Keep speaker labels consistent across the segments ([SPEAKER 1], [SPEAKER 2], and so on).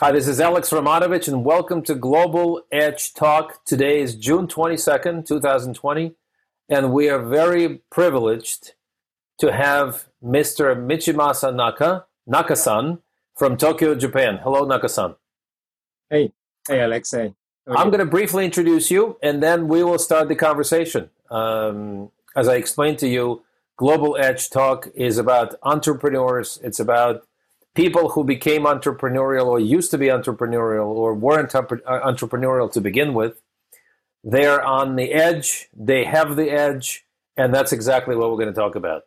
[SPEAKER 1] Hi, this is Alex Romanovich, and welcome to Global Edge Talk. Today is June 22nd, 2020, and we are very privileged to have Mr. Michimasa Naka, Naka-san, from Tokyo, Japan. Hello, Naka-san.
[SPEAKER 2] Hey, hey, Alex. Hey.
[SPEAKER 1] I'm going to briefly introduce you, and then we will start the conversation. Um, as I explained to you, Global Edge Talk is about entrepreneurs. It's about people who became entrepreneurial or used to be entrepreneurial or weren't uh, entrepreneurial to begin with. They're on the edge, they have the edge, and that's exactly what we're going to talk about.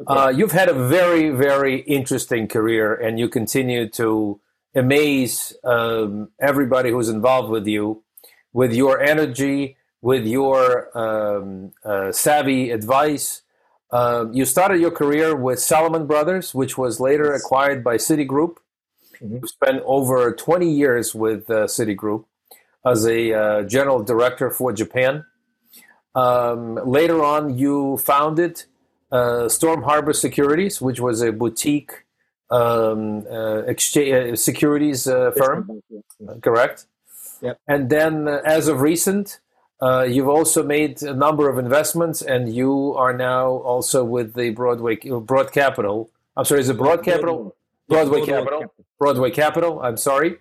[SPEAKER 1] Okay. Uh, you've had a very, very interesting career, and you continue to amaze um, everybody who's involved with you with your energy, with your um, uh, savvy advice, um, you started your career with Salomon Brothers, which was later acquired by Citigroup. Mm-hmm. You spent over 20 years with uh, Citigroup as a uh, general director for Japan. Um, later on, you founded uh, Storm Harbor Securities, which was a boutique um, uh, exchange, uh, securities uh, firm, correct?
[SPEAKER 2] Yep.
[SPEAKER 1] And then, as of recent, uh, you've also made a number of investments, and you are now also with the Broadway Broad Capital. I'm sorry, is it Broad Capital? Broadway, Broadway Capital. Capital. Broadway Capital. I'm sorry,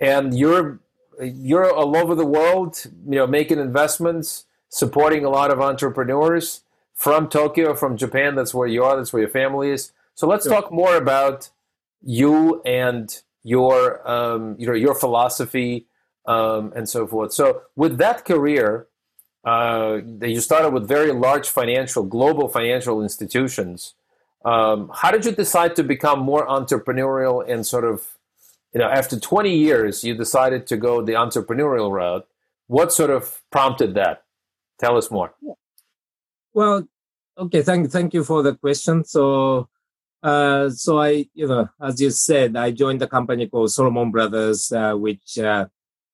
[SPEAKER 1] and you're you're all over the world, you know, making investments, supporting a lot of entrepreneurs from Tokyo, from Japan. That's where you are. That's where your family is. So let's sure. talk more about you and your um, you know your philosophy um, and so forth. So with that career, uh, you started with very large financial, global financial institutions. Um, how did you decide to become more entrepreneurial and sort of, you know, after 20 years, you decided to go the entrepreneurial route. What sort of prompted that? Tell us more.
[SPEAKER 2] Well, okay, thank thank you for the question. So, uh, so I, you know, as you said, I joined a company called Salomon Brothers, uh, which uh,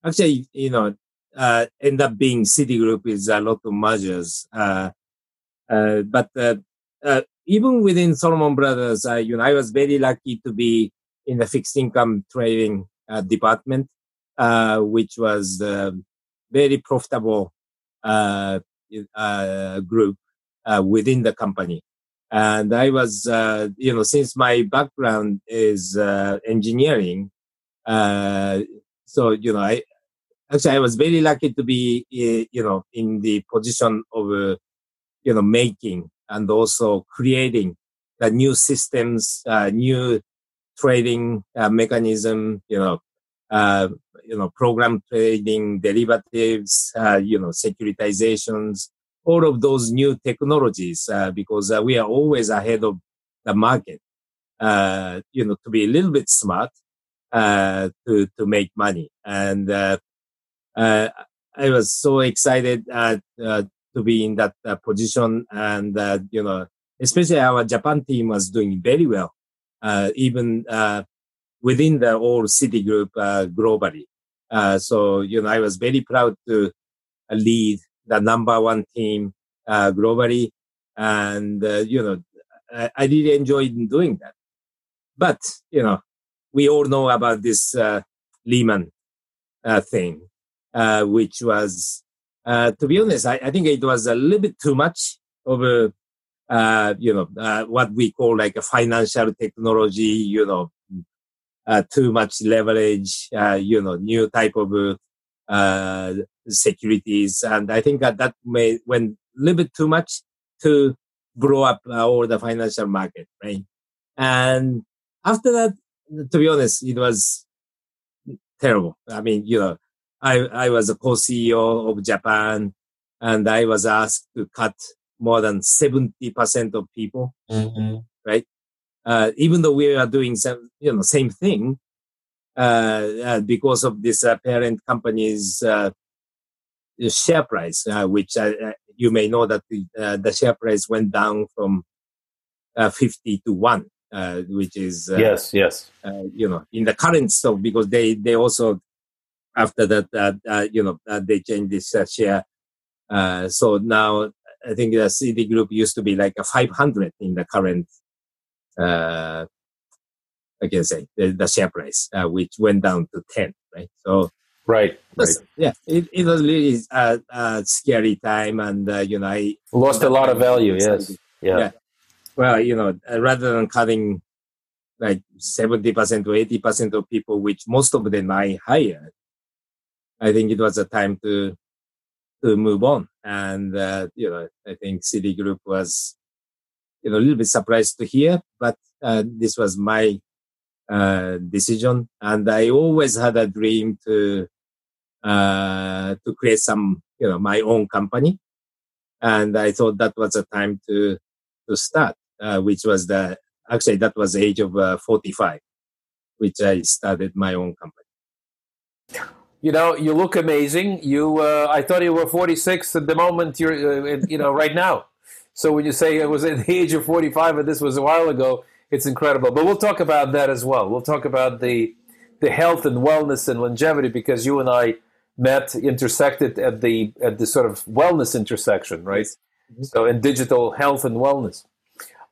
[SPEAKER 2] actually, you know, uh, end up being Citigroup is a lot of mergers. Uh, uh, but uh, uh, even within Salomon Brothers, uh, you know, I was very lucky to be in the fixed income trading department, which was a very profitable group within the company. And I was, you know, since my background is engineering, so you know i actually i was very lucky to be eh, you know in the position of uh, you know making and also creating the new systems uh, new trading uh, mechanism you know uh, you know program trading derivatives uh, you know securitizations all of those new technologies uh, because we are always ahead of the market. You know to be a little bit smart uh, to to make money. And uh, uh, I was so excited uh, uh, to be in that uh, position, and you know, especially our Japan team was doing very well, even within the whole Citigroup globally. so you know, I was very proud to lead the number one team globally, and you know, I, I really enjoyed doing that. But you know, we all know about this uh, Lehman uh, thing, uh, which was, uh, to be honest, I, I, think it was a little bit too much of a, uh, you know, uh, what we call like a financial technology, you know, too much leverage, you know, new type of securities. And I think that that may went a little bit too much to blow up all the financial market, right? And after that, to be honest, it was terrible. I mean, you know, I, I was a co-CEO of Japan and I was asked to cut more than 70% of people, mm-hmm. right? Uh, even though we are doing some, you know, same thing, uh, uh, because of this uh, parent company's uh, share price, uh, which you may know that the, the share price went down from 50 to 1 uh, which is
[SPEAKER 1] uh, yes, yes,
[SPEAKER 2] uh, you know, in the current stock because they they also after that uh, uh, you know uh, they changed this share. so now I think the Citigroup used to be like a 500 in the current I can say the, the share price, uh, which went down to 10, right? So,
[SPEAKER 1] right, right.
[SPEAKER 2] yeah, it, it was really a, a scary time. And, uh, you know, I
[SPEAKER 1] lost a lot of value. Yes. Yeah. yeah.
[SPEAKER 2] Well, you know, uh, rather than cutting like 70% to 80% of people, which most of them I hired, I think it was a time to, to move on. And, uh, you know, I think Citigroup was, you know, a little bit surprised to hear, but uh, this was my uh, decision. And I always had a dream to, uh, to create some, you know, my own company. And I thought that was a time to, to start, uh, which was the, actually that was the age of uh, 45, which I started my own company.
[SPEAKER 1] You know, you look amazing. You, uh, I thought you were 46 at the moment you're, uh, you know, right now. So when you say it was at the age of 45 and this was a while ago, it's incredible. But we'll talk about that as well. We'll talk about the the health and wellness and longevity because you and I met intersected at the at the sort of wellness intersection, right? Mm-hmm. So in digital health and wellness.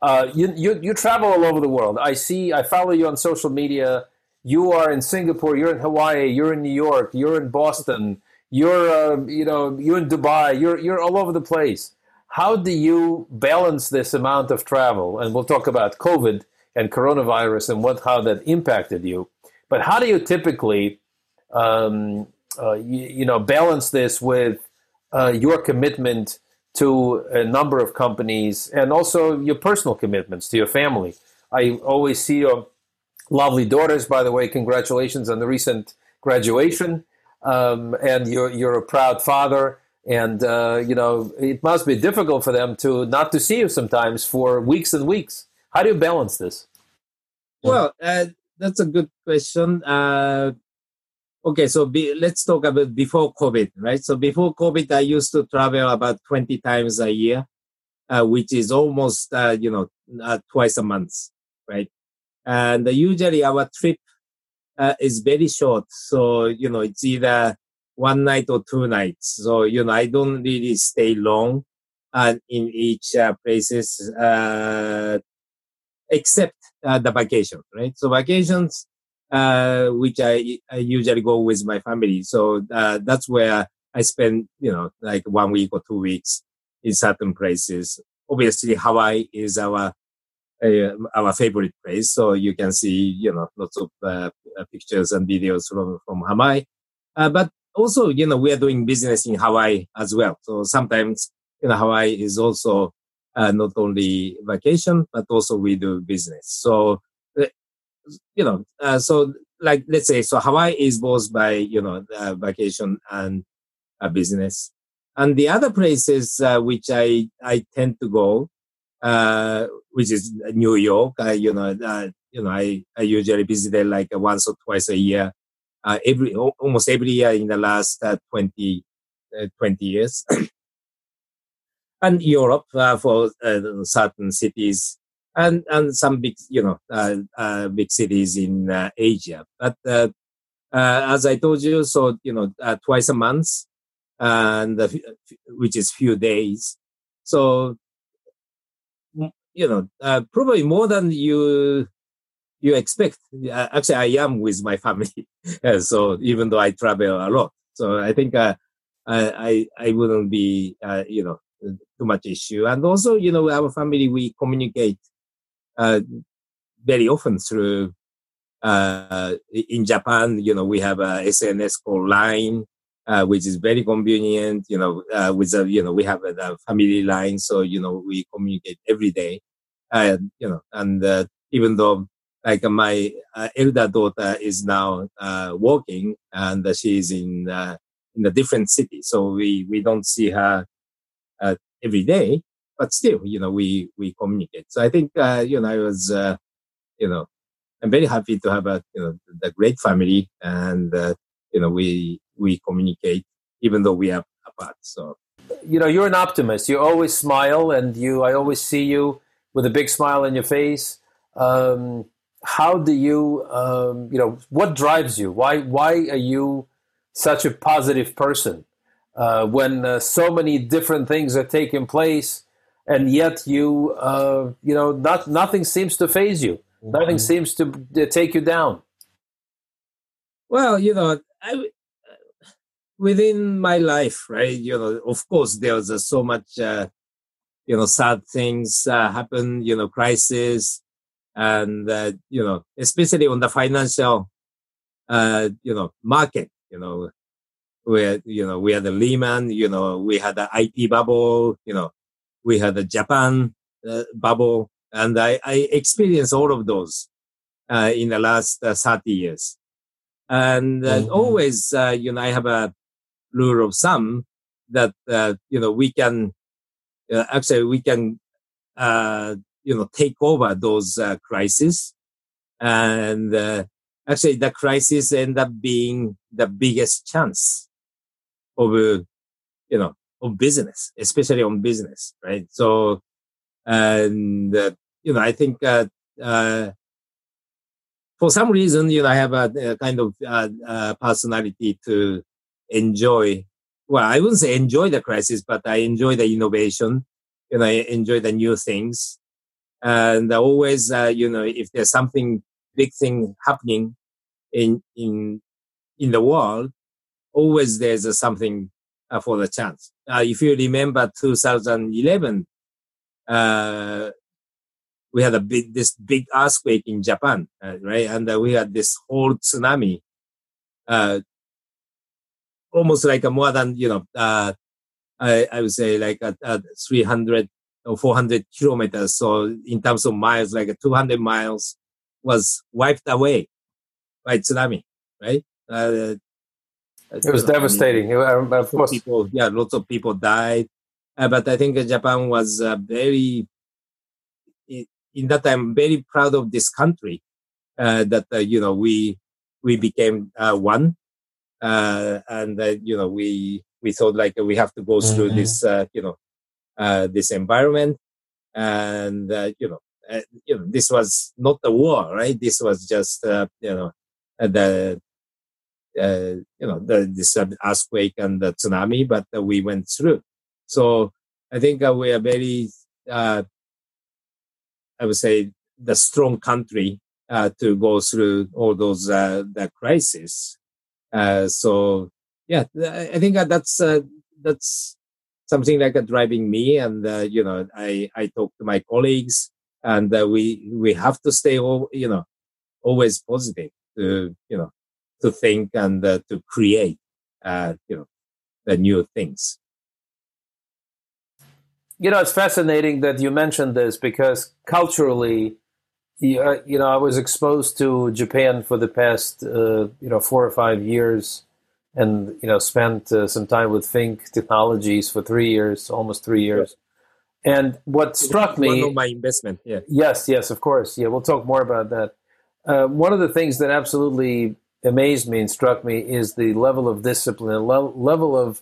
[SPEAKER 1] Uh, you, you you travel all over the world. I see. I follow you on social media. You are in Singapore. You're in Hawaii. You're in New York. You're in Boston. You're uh, you know you're in Dubai. You're you're all over the place. How do you balance this amount of travel? And we'll talk about COVID and coronavirus and what how that impacted you. But how do you typically, um, uh, you, you, know, balance this with uh, your commitment to a number of companies and also your personal commitments to your family? I always see your lovely daughters. By the way, congratulations on the recent graduation. Um, and you're you're a proud father and uh, you know it must be difficult for them to not to see you sometimes for weeks and weeks how do you balance this
[SPEAKER 2] well uh, that's a good question uh, okay so be, let's talk about before covid right so before covid i used to travel about 20 times a year uh, which is almost uh, you know uh, twice a month right and usually our trip is very short so you know it's either one night or two nights. So, you know, I don't really stay long uh, in each uh, places, uh, except uh, the vacation, right? So vacations, uh, which I, I usually go with my family. So, uh, that's where I spend, you know, like one week or two weeks in certain places. Obviously, Hawaii is our uh, our favorite place. So you can see, you know, lots of uh, pictures and videos from from Hawaii. Uh, but also, you know, we are doing business in Hawaii as well. So sometimes, you know, Hawaii is also uh, not only vacation, but also we do business. So, uh, you know, uh, so like, let's say, so Hawaii is both by, you know, uh, vacation and business. And the other places uh, which I, I tend to go, uh, which is New York, I, you know, you know, I, I usually visit there like once or twice a year uh, every almost every year in the last uh, 20, uh, 20 years. and Europe uh, for uh, certain cities and, and some big, you know, uh, uh big cities in uh, Asia. But uh, as I told you, so, you know, twice a month and which is few days. So, you know, probably more than you you expect. Actually, I am with my family, so even though I travel a lot, so I think uh, I I wouldn't be uh, you know too much issue. And also, you know, our family we communicate uh, very often through. Uh, in Japan, you know, we have a SNS called Line, uh, which is very convenient. You know, uh, with a, you know, we have a, a, family line, so you know, we communicate every day. And you know, and uh, even though like my uh, elder daughter is now uh, working and she's in uh, in a different city, so we we don't see her uh, every day, but still, you know, we we communicate. So I think uh, you know I was uh, you know I'm very happy to have a you know the great family and you know we we communicate even though we are apart. So
[SPEAKER 1] you know you're an optimist. You always smile, and you I always see you with a big smile on your face. Um, how do you um, you know what drives you why why are you such a positive person uh, when uh, so many different things are taking place and yet you uh, you know not nothing seems to phase you Nothing seems to take you down.
[SPEAKER 2] Well, you know, I, within my life, right? You know, of course, there was uh, so much, uh, you know, sad things uh, happen. You know, crisis, and uh, you know, especially on the financial, uh, you know, market. You know, where you know we had the Lehman. You know, we had the IT bubble. You know, we had a Japan uh, bubble, and I, I experienced all of those uh, in the last uh, 30 years. And uh, mm-hmm. always, uh, you know, I have a rule of thumb that, uh, you know, we can, actually, we can, you know, take over those crises. And actually, the crisis end up being the biggest chance of, you know, of business, especially on business, right? So, and uh, you know, I think uh, uh, for some reason, you know, I have a, a kind of uh, personality to enjoy. Well, I wouldn't say enjoy the crisis, but I enjoy the innovation. You know, I enjoy the new things, and always, uh, you know, if there's something big thing happening in in in the world, always there's something uh, for the chance. Uh, if you remember 2011, uh, we had a big this big earthquake in Japan, uh, right? And uh, we had this whole tsunami, uh, almost like a more than you know, uh, I, I would say like a, a 300 or 400 kilometers. So in terms of miles, like 200 miles was wiped away by tsunami, right? Uh,
[SPEAKER 1] it was devastating. Mean, of course,
[SPEAKER 2] people, yeah, lots of people died. Uh, but I think Japan was uh, very in that I'm very proud of this country uh, that uh, you know we we became uh, one, uh, and uh, you know we we thought like we have to go through mm-hmm. this uh, you know this environment, and you know you know this was not a war, right? This was just you know the you know the this earthquake and the tsunami, but we went through. So I think we are very I would say, the strong country uh, to go through all those uh, the crises. Uh, so yeah, I think that's uh, that's something like driving me, and uh, you know, I I talk to my colleagues, and uh, we we have to stay, all, you know, always positive to you know to think and to create, you know, the new things
[SPEAKER 1] you know, it's fascinating that you mentioned this because culturally, you, uh, you know, I was exposed to Japan for the past, uh, you know, four or five years, and you know, spent uh, some time with Think Technologies for three years, almost three years. And what struck me,
[SPEAKER 2] one of my investment, yeah,
[SPEAKER 1] yes, yes, of course, yeah, we'll talk more about that. Uh, one of the things that absolutely amazed me and struck me is the level of discipline, level of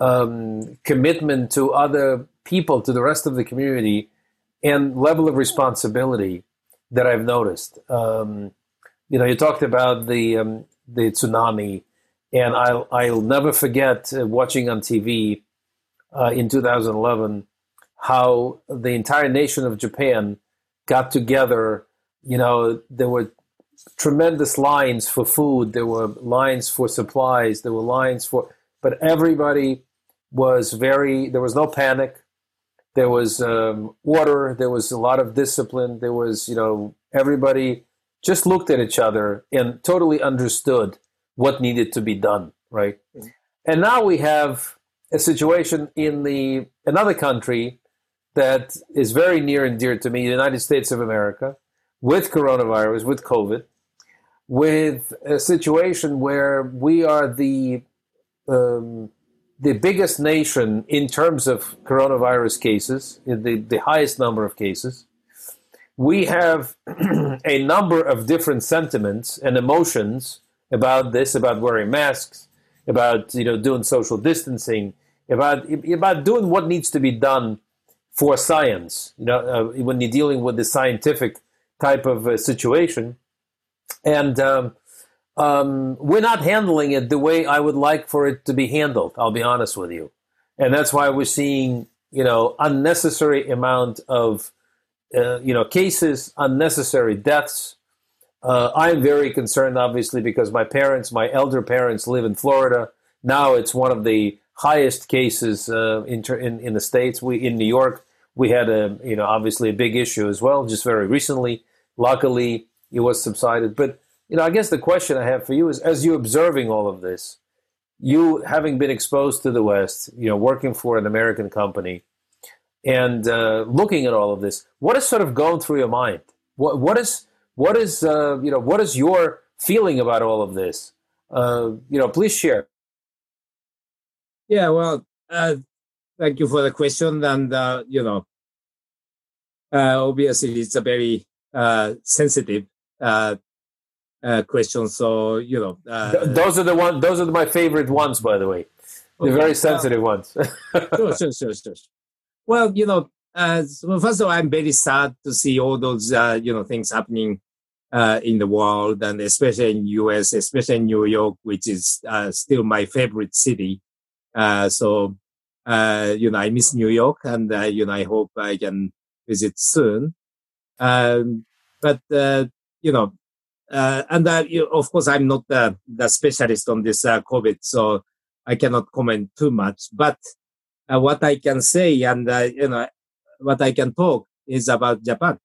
[SPEAKER 1] um, commitment to other people, to the rest of the community, and level of responsibility that I've noticed. Um, you know, you talked about the um, the tsunami, and I'll I'll never forget uh, watching on TV uh, in 2011 how the entire nation of Japan got together. You know, there were tremendous lines for food. There were lines for supplies. There were lines for, but everybody was very. There was no panic. There was um, order. There was a lot of discipline. There was, you know, everybody just looked at each other and totally understood what needed to be done, right? Mm-hmm. And now we have a situation in the another country that is very near and dear to me, the United States of America, with coronavirus, with COVID, with a situation where we are the um, the biggest nation in terms of coronavirus cases, the, the highest number of cases. We have a number of different sentiments and emotions about this, about wearing masks, about you know doing social distancing, about about doing what needs to be done for science. You know, uh, when you're dealing with the scientific type of uh, situation, and um, um, we're not handling it the way I would like for it to be handled. I'll be honest with you, and that's why we're seeing you know unnecessary amount of uh, you know, cases, unnecessary deaths. Uh, I'm very concerned, obviously, because my parents, my elder parents, live in Florida. Now it's one of the highest cases uh, in, in, in the states. We in New York, we had a you know obviously a big issue as well, just very recently. Luckily, it was subsided. But you know, I guess the question I have for you is, as you're observing all of this, you having been exposed to the West, you know, working for an American company, and uh, looking at all of this, what is sort of going through your mind? What what is what is uh, you know what is your feeling about all of this? Uh, you know, please share.
[SPEAKER 2] Yeah, well, uh, thank you for the question, and uh, you know, uh, obviously it's a very sensitive question. So you know,
[SPEAKER 1] those are the one. Those are my favorite ones, by the way. The okay. very sensitive ones.
[SPEAKER 2] sure, sure, sure, sure. Well, you know, uh, first of all, I'm very sad to see all those, uh, you know, things happening uh, in the world, and especially in U.S., especially in New York, which is uh, still my favorite city. Uh, so, uh, you know, I miss New York, and you know, I hope I can visit soon. Um, but you know, and you, of course, I'm not the, the specialist on this COVID, so I cannot comment too much. But uh, what I can say and uh, you know what I can talk is about Japan,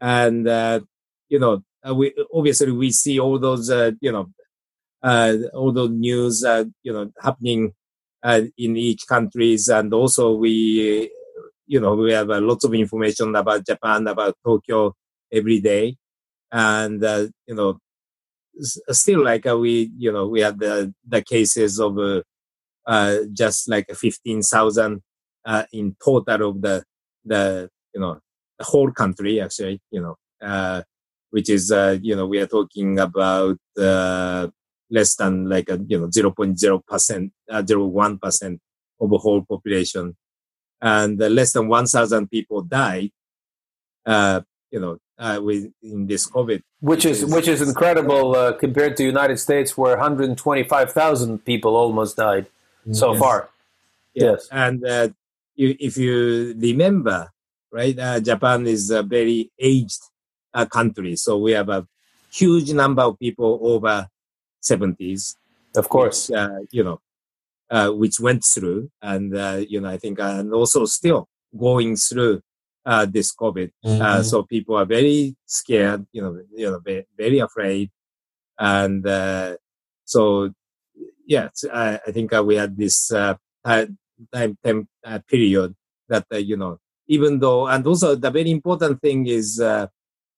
[SPEAKER 2] and uh, you know uh, we obviously we see all those uh, you know uh, all the news you know happening in each countries, and also we you know we have lots of information about Japan about Tokyo every day, and you know still like we you know we have the the cases of uh, just like 15,000 uh, in total of the, the, you know, the whole country actually, you know, uh, which is, uh, you know, we are talking about, uh, less than like a, you know, 0.0%, uh, 0.1% of the whole population. And less than 1,000 people died, uh, you know, uh, with in this COVID,
[SPEAKER 1] which is which is incredible uh, compared to the United States, where 125,000 people almost died so yes. far.
[SPEAKER 2] Yes. And uh, you, if you remember, right, uh, Japan is a very aged uh, country. So we have a huge number of people over 70s.
[SPEAKER 1] Of course.
[SPEAKER 2] Which, uh, you know, uh, which went through. And, uh, you know, I think, and also still going through this COVID. Mm-hmm. so people are very scared, you know, you know, very, very afraid. And so yes, I, I think uh, we had this uh, time, time uh, period that you know, even though, and also the very important thing is,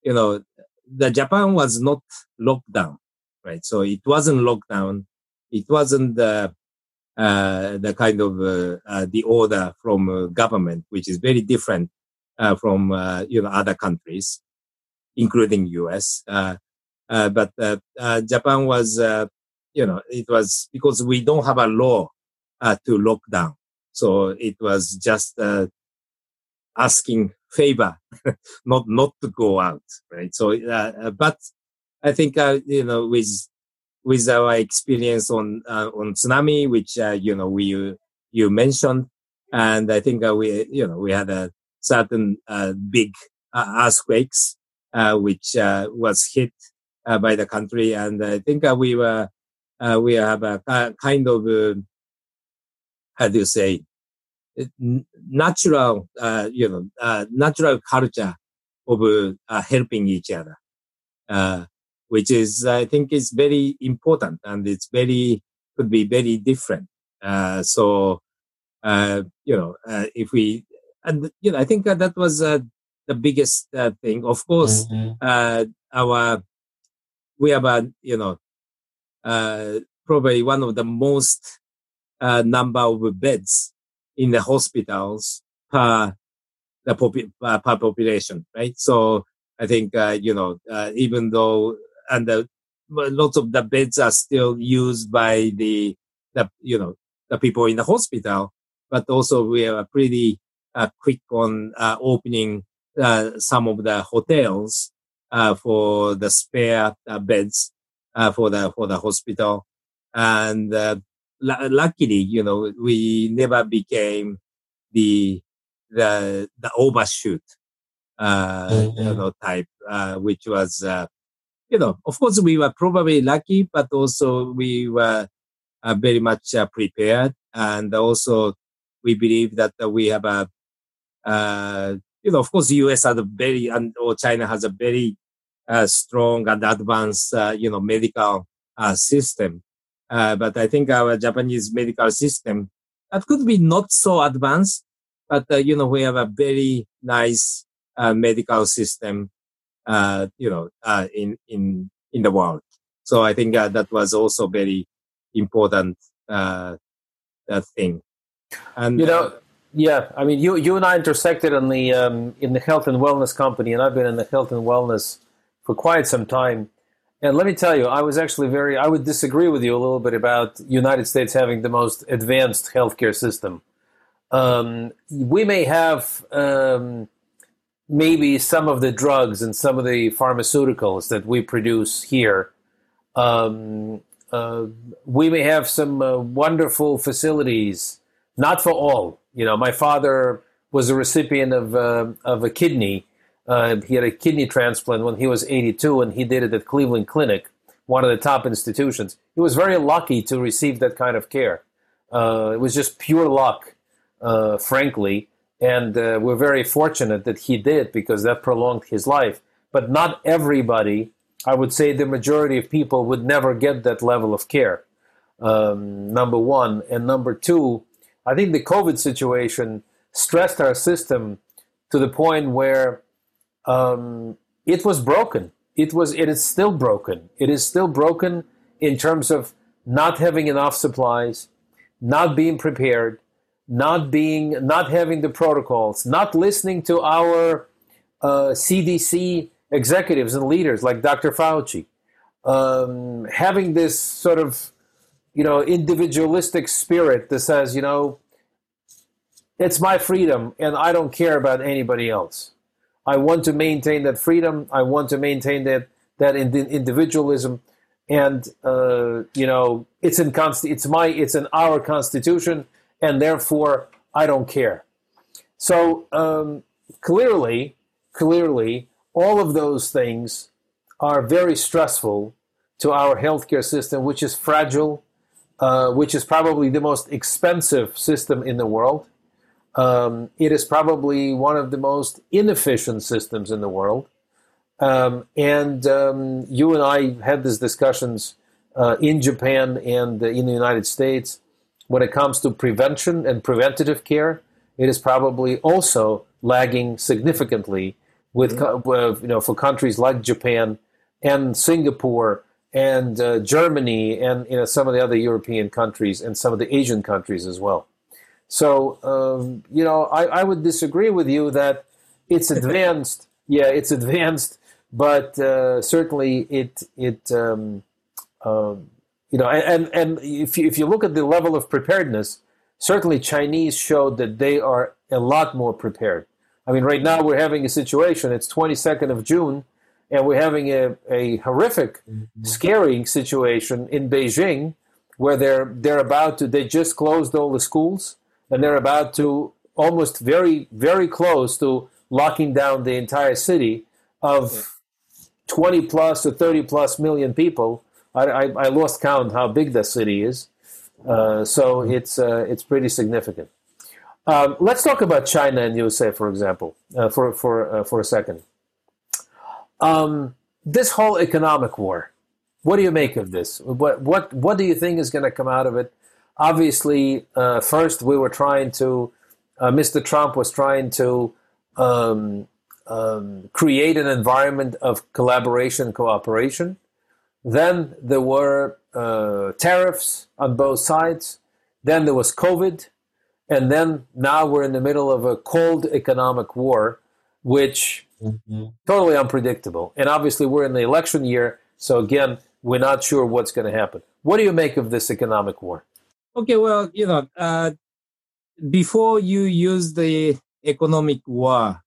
[SPEAKER 2] you know, the Japan was not locked down, right? So it wasn't lockdown. It wasn't the uh, the kind of uh, uh, the order from government, which is very different from you know other countries, including U.S. but Japan was you know, it was because we don't have a law uh, to lock down. So it was just uh, asking favor, not not to go out, right? So, uh, uh but I think uh, you know with with our experience on uh, on tsunami, which you know we you mentioned, and I think we you know we had a certain big earthquakes which was hit by the country, and I think we were uh, we have a, kind of, uh, how do you say, natural, uh, you know, uh, natural culture of uh, helping each other, uh, which is, I think, is very important and it's very could be very different. so, you know, if we, and you know, I think that was the biggest thing. Of course, mm-hmm. our we have a you know uh, probably one of the most uh, number of beds in the hospitals per the popu- uh, per population, right? So I think uh, you know uh, even though and the, lots of the beds are still used by the the you know the people in the hospital, but also we are pretty uh, quick on uh, opening uh, some of the hotels uh, for the spare uh, beds uh, for the for the hospital, and uh, l- luckily, you know, we never became the the the overshoot uh, mm-hmm. you know, type, uh, which was, uh, you know, of course we were probably lucky, but also we were uh, very much uh, prepared. And also we believe that we have a, uh, you know, of course, the US has a very, and or China has a very strong and advanced, you know, medical system. but I think our Japanese medical system that could be not so advanced, but you know, we have a very nice uh, medical system, uh, you know, uh, in in in the world. So I think uh, that was also very important uh, that thing.
[SPEAKER 1] And you know, yeah, I mean, you you and I intersected in the um, in the health and wellness company, and I've been in the health and wellness for quite some time. And let me tell you, I was actually very, I would disagree with you a little bit about United States having the most advanced healthcare system. Um, we may have um, maybe some of the drugs and some of the pharmaceuticals that we produce here. Um, uh, we may have some uh, wonderful facilities, not for all. You know, my father was a recipient of uh, of a kidney. Uh, he had a kidney transplant when he was 82, and he did it at Cleveland Clinic, one of the top institutions. He was very lucky to receive that kind of care. Uh, it was just pure luck, uh, frankly. And uh, we're very fortunate that he did because that prolonged his life. But not everybody, I would say the majority of people would never get that level of care. Um, number one. And number two, I think the COVID situation stressed our system to the point where um, it was broken. It was. It is still broken. It is still broken in terms of not having enough supplies, not being prepared, not being, not having the protocols, not listening to our uh, CDC executives and leaders like Dr. Fauci, um, having this sort of, you know, individualistic spirit that says, you know, it's my freedom and I don't care about anybody else. I want to maintain that freedom. I want to maintain that that individualism, and uh, you know, it's in const- it's my it's in our constitution and therefore I don't care. So um, clearly, clearly, all of those things are very stressful to our healthcare system, which is fragile, uh, which is probably the most expensive system in the world. Um, it is probably one of the most inefficient systems in the world. Um, and um, you and I had these discussions uh, in Japan and uh, in the United States when it comes to prevention and preventative care, it is probably also lagging significantly with mm-hmm. you know for countries like Japan and Singapore and uh, Germany and you know some of the other European countries and some of the Asian countries as well. So um, you know I, I, would disagree with you that it's advanced. yeah, it's advanced, but uh, certainly it it um, um, you know, and and if you, if you look at the level of preparedness, certainly Chinese showed that they are a lot more prepared. I mean, right now we're having a situation. It's 22nd of June, and we're having a, a horrific, mm-hmm. scary situation in Beijing, where they're they're about to they just closed all the schools, and they're about to almost very very close to locking down the entire city of 20 plus or 30 plus million people I, I, I lost count how big the city is. Uh, so it's uh, it's pretty significant. Um, let's talk about China and USA, for example, uh, for for uh, for a second. Um, this whole economic war. What do you make of this? What what what do you think is going to come out of it? Obviously, uh, first we were trying to. Uh, Mr. Trump was trying to um, um, create an environment of collaboration, cooperation. Then there were uh, tariffs on both sides. Then there was COVID. And then now we're in the middle of a cold economic war, which mm-hmm. totally unpredictable. And obviously, we're in the election year. So again, we're not sure what's going to happen. What do you make of this economic war?
[SPEAKER 2] Okay, well, you know, uh, before you use the economic war,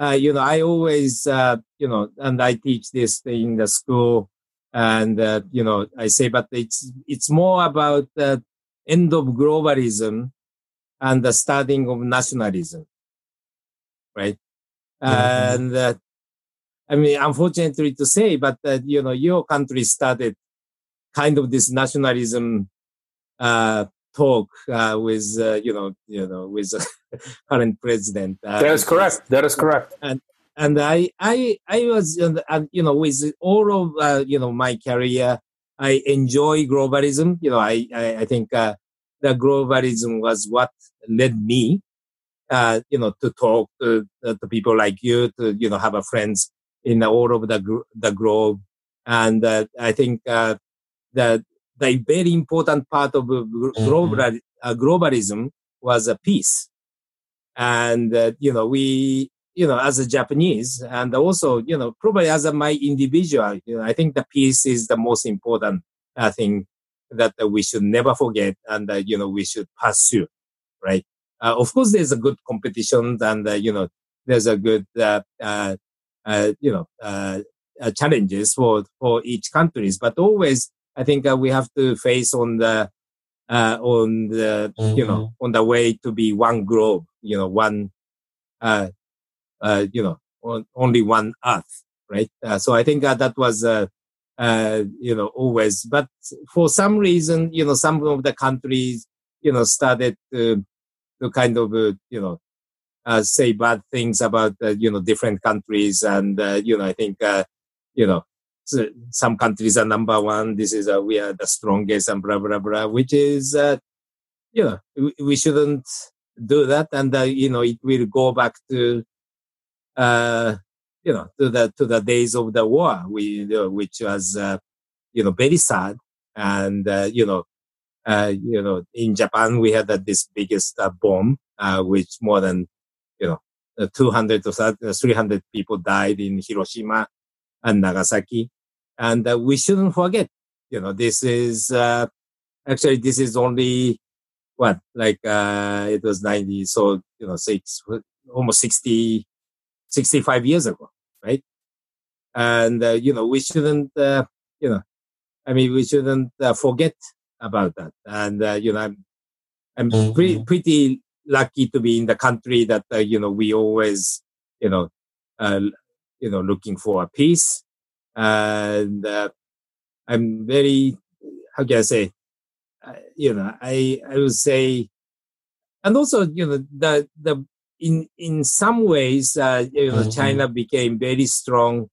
[SPEAKER 2] uh, you know, I always, uh, you know, and I teach this in the school and uh, you know i say but it's it's more about the end of globalism and the starting of nationalism right And uh, I mean, unfortunately to say, but uh, you know, your country started kind of this nationalism uh, talk uh, with uh, you know you know with current president.
[SPEAKER 1] Uh, that is correct. That is correct.
[SPEAKER 2] And and I I I was uh, you know with all of uh, you know my career, I enjoy globalism. You know, I I, I think uh, the globalism was what led me, uh, you know, to talk to, uh, to people like you, to you know have a friends in all over the the globe, and uh, I think uh, that the very important part of global, mm-hmm. uh, globalism was a peace, and uh, you know we you know, as a Japanese, and also, you know, probably as a my individual, you know, I think the peace is the most important uh, thing that uh, we should never forget, and uh, you know, we should pursue, right? Uh, of course, there's a good competition, and uh, you know, there's a good, uh, you know, challenges for for each countries, but always, I think we have to face on the on the mm-hmm. you know mm-hmm. on the way to be one globe, you know, one uh, you know, on, only one Earth, right? Uh, so I think uh, that was, uh, uh, you know, always. But for some reason, you know, some of the countries, you know, started to, to kind of, uh, you know, say bad things about, you know, different countries, and you know, I think, you know, some countries are number one. This is we are the strongest, and blah blah blah, which is, you know, we, we shouldn't do that, and you know, it will go back to uh, you know, to the to the days of the war, we, which was, uh, you know, very sad. And uh, you know, uh, you know, in Japan we had this biggest uh, bomb, which more than, you know, 200 to 300 people died in Hiroshima and Nagasaki. And we shouldn't forget, you know, this is actually this is only what like it was 90, so you know, six almost 60 65 years ago, right? And, uh, you know, we shouldn't, uh, you know, I mean, we shouldn't uh, forget about that. And, uh, you know, I'm, I'm mm-hmm. pretty, pretty lucky to be in the country that, uh, you know, we always, you know, uh, you know, looking for a peace. And uh I'm very, how can I say, you know, I, I would say, and also, you know, the, the in in some ways, uh, you know, mm-hmm. China became very strong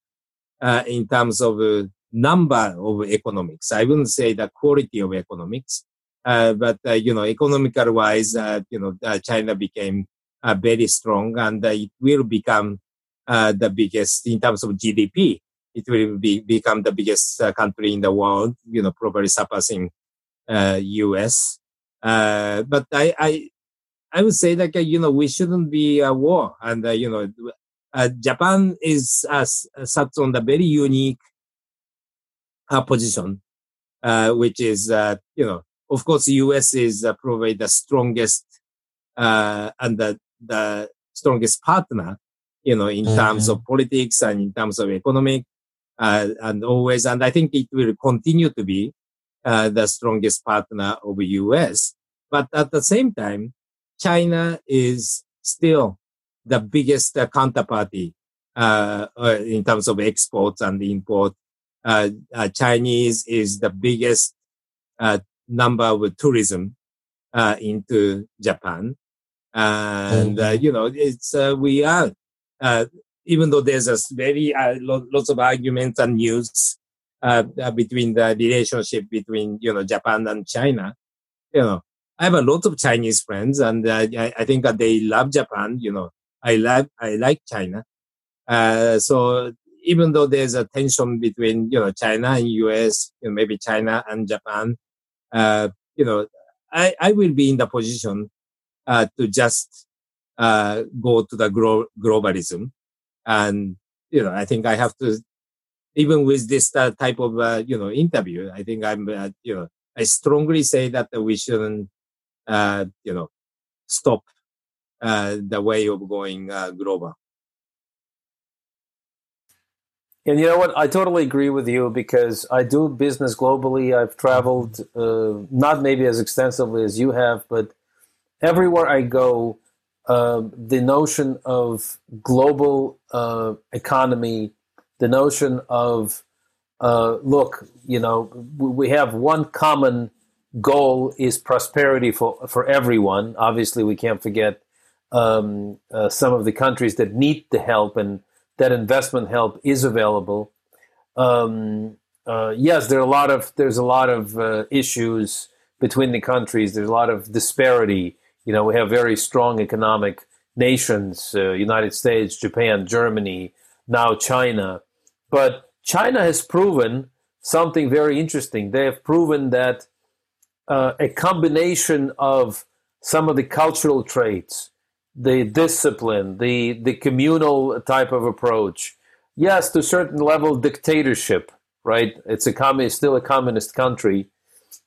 [SPEAKER 2] uh, in terms of uh, number of economics. I wouldn't say the quality of economics, uh, but uh, you know, economical wise, uh, you know, China became very strong, and it will become the biggest in terms of GDP. It will be, become the biggest country in the world. You know, probably surpassing uh U.S. but I, I I would say that, you know, we shouldn't be a war. And, uh, you know, uh, Japan is uh, sat on the very unique uh, position, uh, which is, uh, you know, of course, the US is uh, probably the strongest and the, the strongest partner, you know, in mm-hmm. terms of politics and in terms of economic, and always, and I think it will continue to be the strongest partner of the US. But at the same time, China is still the biggest uh, counterparty uh, uh, in terms of exports and import. Uh, uh, Chinese is the biggest uh, number of tourism into Japan, and you know it's we are even though there's a very lots of arguments and news between the relationship between you know Japan and China, you know I have a lot of Chinese friends, and uh, I, I, think that they love Japan. You know, I love, I like China. Uh, so even though there's a tension between you know China and US, you know, maybe China and Japan, uh, you know, I, I will be in the position uh, to just uh, go to the gro- globalism, and you know, I think I have to. Even with this uh, type of you know interview, I think I'm you know I strongly say that we shouldn't uh, you know, stop uh, the way of going uh, global.
[SPEAKER 1] And you know what? I totally agree with you because I do business globally. I've traveled, uh, not maybe as extensively as you have, but everywhere I go, uh, the notion of global uh, economy, the notion of uh, look, you know, we have one common goal is prosperity for for everyone. Obviously, we can't forget um, uh, some of the countries that need the help, and that investment help is available. Um, uh, yes, there are a lot of there's a lot of uh, issues between the countries. There's a lot of disparity. You know, we have very strong economic nations: uh, United States, Japan, Germany, now China. But China has proven something very interesting. They have proven that uh, a combination of some of the cultural traits, the discipline, the the communal type of approach. Yes, to a certain level, dictatorship. Right? It's a communist, still a communist country,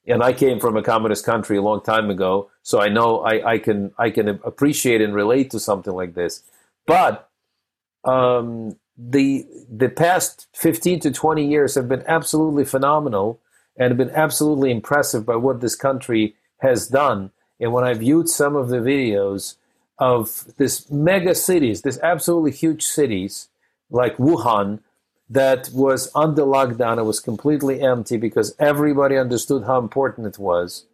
[SPEAKER 1] and I came from a communist country a long time ago, so I know I, I can I can appreciate and relate to something like this. But um, the the past fifteen to twenty years have been absolutely phenomenal and been absolutely impressive by what this country has done. And when I viewed some of the videos of this mega cities, this absolutely huge cities like Wuhan, that was under lockdown, it was completely empty because everybody understood how important it was.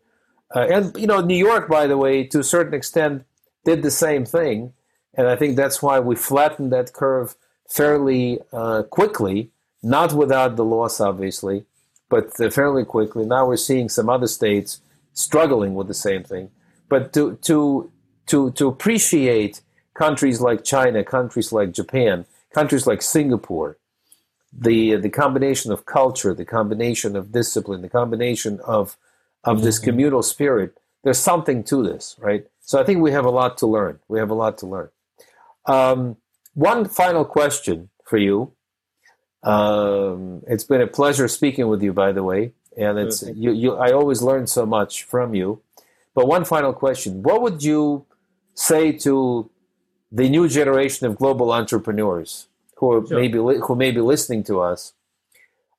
[SPEAKER 1] Uh, and you know, New York, by the way, to a certain extent, did the same thing, and I think that's why we flattened that curve fairly uh, quickly, not without the loss, obviously but fairly quickly. Now we're seeing some other states struggling with the same thing. But to to to to appreciate countries like China, countries like Japan, countries like Singapore, the the combination of culture, the combination of discipline, the combination of of mm-hmm. this communal spirit, there's something to this, right? So I think we have a lot to learn. We have a lot to learn. Um, one final question for you um, it's been a pleasure speaking with you, by the way, and it's you, you. I always learn so much from you. But one final question: What would you say to the new generation of global entrepreneurs who are sure. maybe who may be listening to us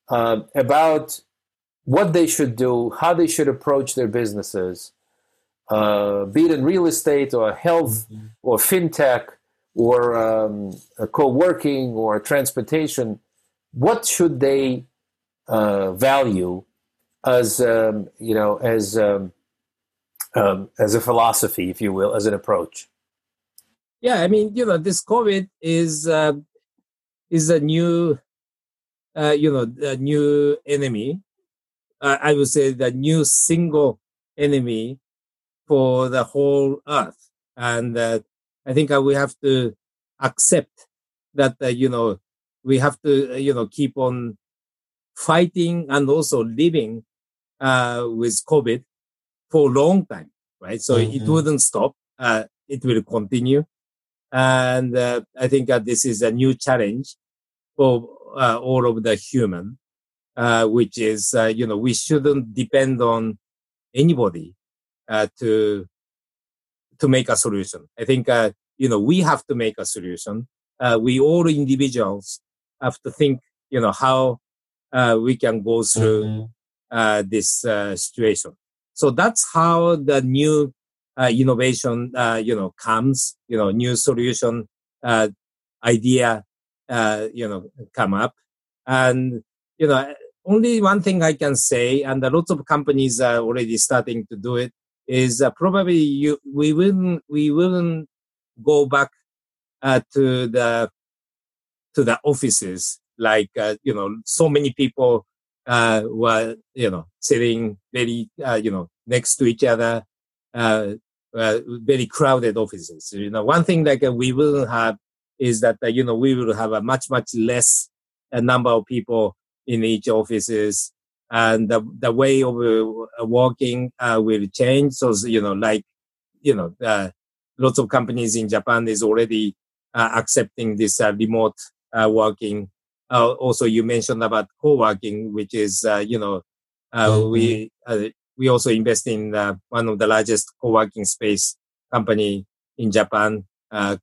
[SPEAKER 1] uh, about what they should do, how they should approach their businesses, uh, be it in real estate or health mm-hmm. or fintech or um, co-working or transportation what should they uh, value as um, you know as um, um, as a philosophy, if you will, as an approach?
[SPEAKER 2] Yeah, I mean, you know, this COVID is uh, is a new, uh, you know, a new enemy. Uh, I would say the new single enemy for the whole Earth, and uh, I think we have to accept that uh, you know we have to, uh, you know, keep on fighting and also living uh, with COVID for a long time, right? So mm-hmm. it wouldn't stop. Uh, it will continue. And uh, I think that this is a new challenge for uh, all of the human, uh, which is, you know, we shouldn't depend on anybody to to make a solution. I think, you know, we have to make a solution. we all individuals have to think, you know, how uh, we can go through mm-hmm. uh, this uh, situation. So that's how the new uh, innovation, uh, you know, comes. You know, new solution uh, idea, you know, come up, and you know, only one thing I can say, and lots of companies are already starting to do it, is probably you we wouldn't we wouldn't go back to the to the offices like uh, you know so many people uh, were you know sitting very uh, you know next to each other uh, uh, very crowded offices. You know one thing like uh, we will have is that you know we will have a much much less number of people in each offices. And the, the way of working will change. So you know like you know lots of companies in japan is already accepting this remote working. Uh, also, you mentioned about co-working, which is uh, you know mm-hmm. we we also invest in one of the largest co-working space company in Japan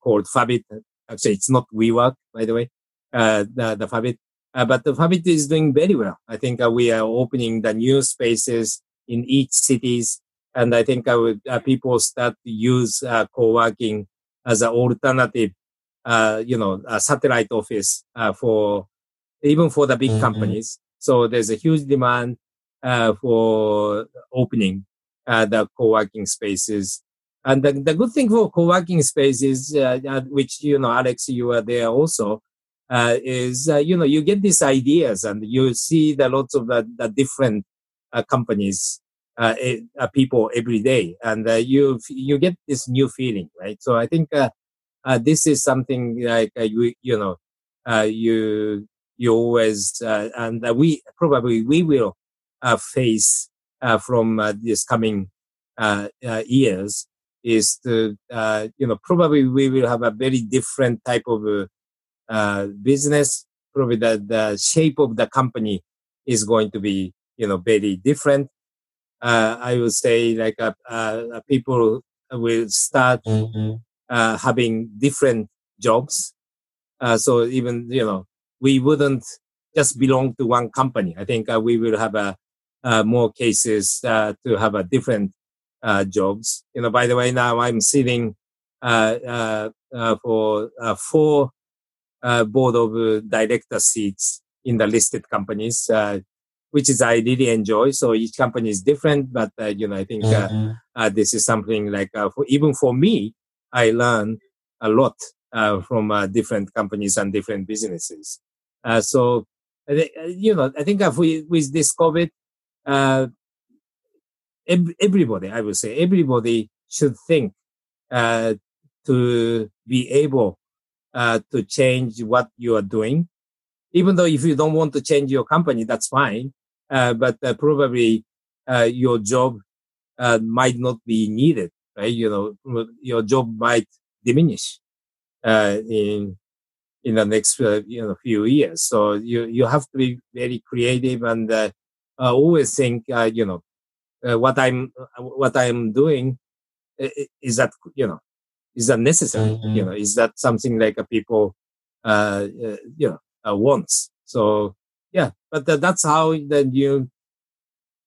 [SPEAKER 2] called Fabbit. Actually, it's not WeWork, by the way. the the Fabbit, but the Fabbit is doing very well. I think we are opening the new spaces in each cities and I think I would uh, people start to use uh, co-working as an alternative, uh, you know, a satellite office uh, for even for the big mm-hmm. companies. So there's a huge demand uh, for opening uh, the co-working spaces. And the, the good thing for co-working spaces, uh, which, you know, Alex, you are there also, uh, is, uh, you know, you get these ideas and you see the lots of the, the different companies, eh, people every day. And you, you get this new feeling, right? So I think this is something like, you, you know, you, you always, and we probably, we will face from this coming years is to, uh, you know, probably we will have a very different type of uh, business. Probably the, the shape of the company is going to be, you know, very different. Uh, I would say like uh, uh, people will start mm-hmm. Uh, having different jobs. so even, you know, we wouldn't just belong to one company. I think we will have a, more cases to have a different uh, jobs. You know, by the way, now I'm sitting uh, uh, uh for uh, four uh, board of director seats in the listed companies, which is I really enjoy. So each company is different, but you know, I think mm-hmm. this is something like for, even for me, I learn a lot from different companies and different businesses. so you know, I think if we, with this COVID, uh, everybody, I would say, everybody should think uh, to be able uh, to change what you are doing. Even though if you don't want to change your company, that's fine. Uh, but uh, probably uh, your job uh, might not be needed, right? You know, your job might diminish in in the next you know few years. So you you have to be very creative and uh, always think you know uh, what I'm uh, what I'm doing is that you know is that necessary? Mm-hmm. You know, is that something like a people uh, uh you know uh, wants? So yeah, but that's how the new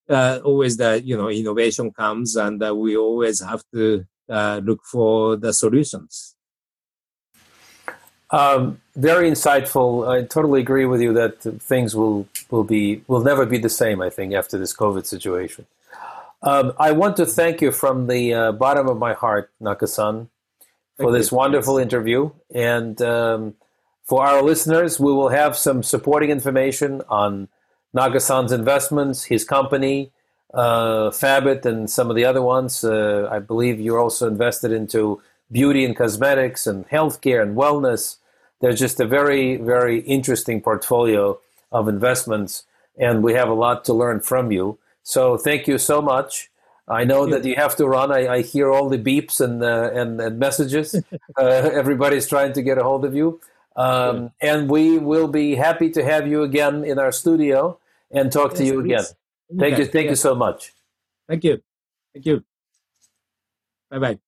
[SPEAKER 2] uh, always the you know innovation comes, and we always have to look for the solutions.
[SPEAKER 1] Um, very insightful. I totally agree with you that things will will be will never be the same. I think after this COVID situation. Um, I want to thank you from the uh, bottom of my heart, Nakasan, for this wonderful interview. And um, for our listeners, we will have some supporting information on Nagasan's investments, his company, uh, Fabbit, and some of the other ones. Uh, I believe you're also invested into beauty and cosmetics and healthcare and wellness. There's just a very, very interesting portfolio of investments, and we have a lot to learn from you. So thank you so much. I know that you have to run. I, I hear all the beeps and uh, and, and, messages. uh, everybody's trying to get a hold of you, um, and we will be happy to have you again in our studio and talk yes, to you please. again. Thank you. Thank you so much.
[SPEAKER 2] Thank you. Thank you. Bye bye.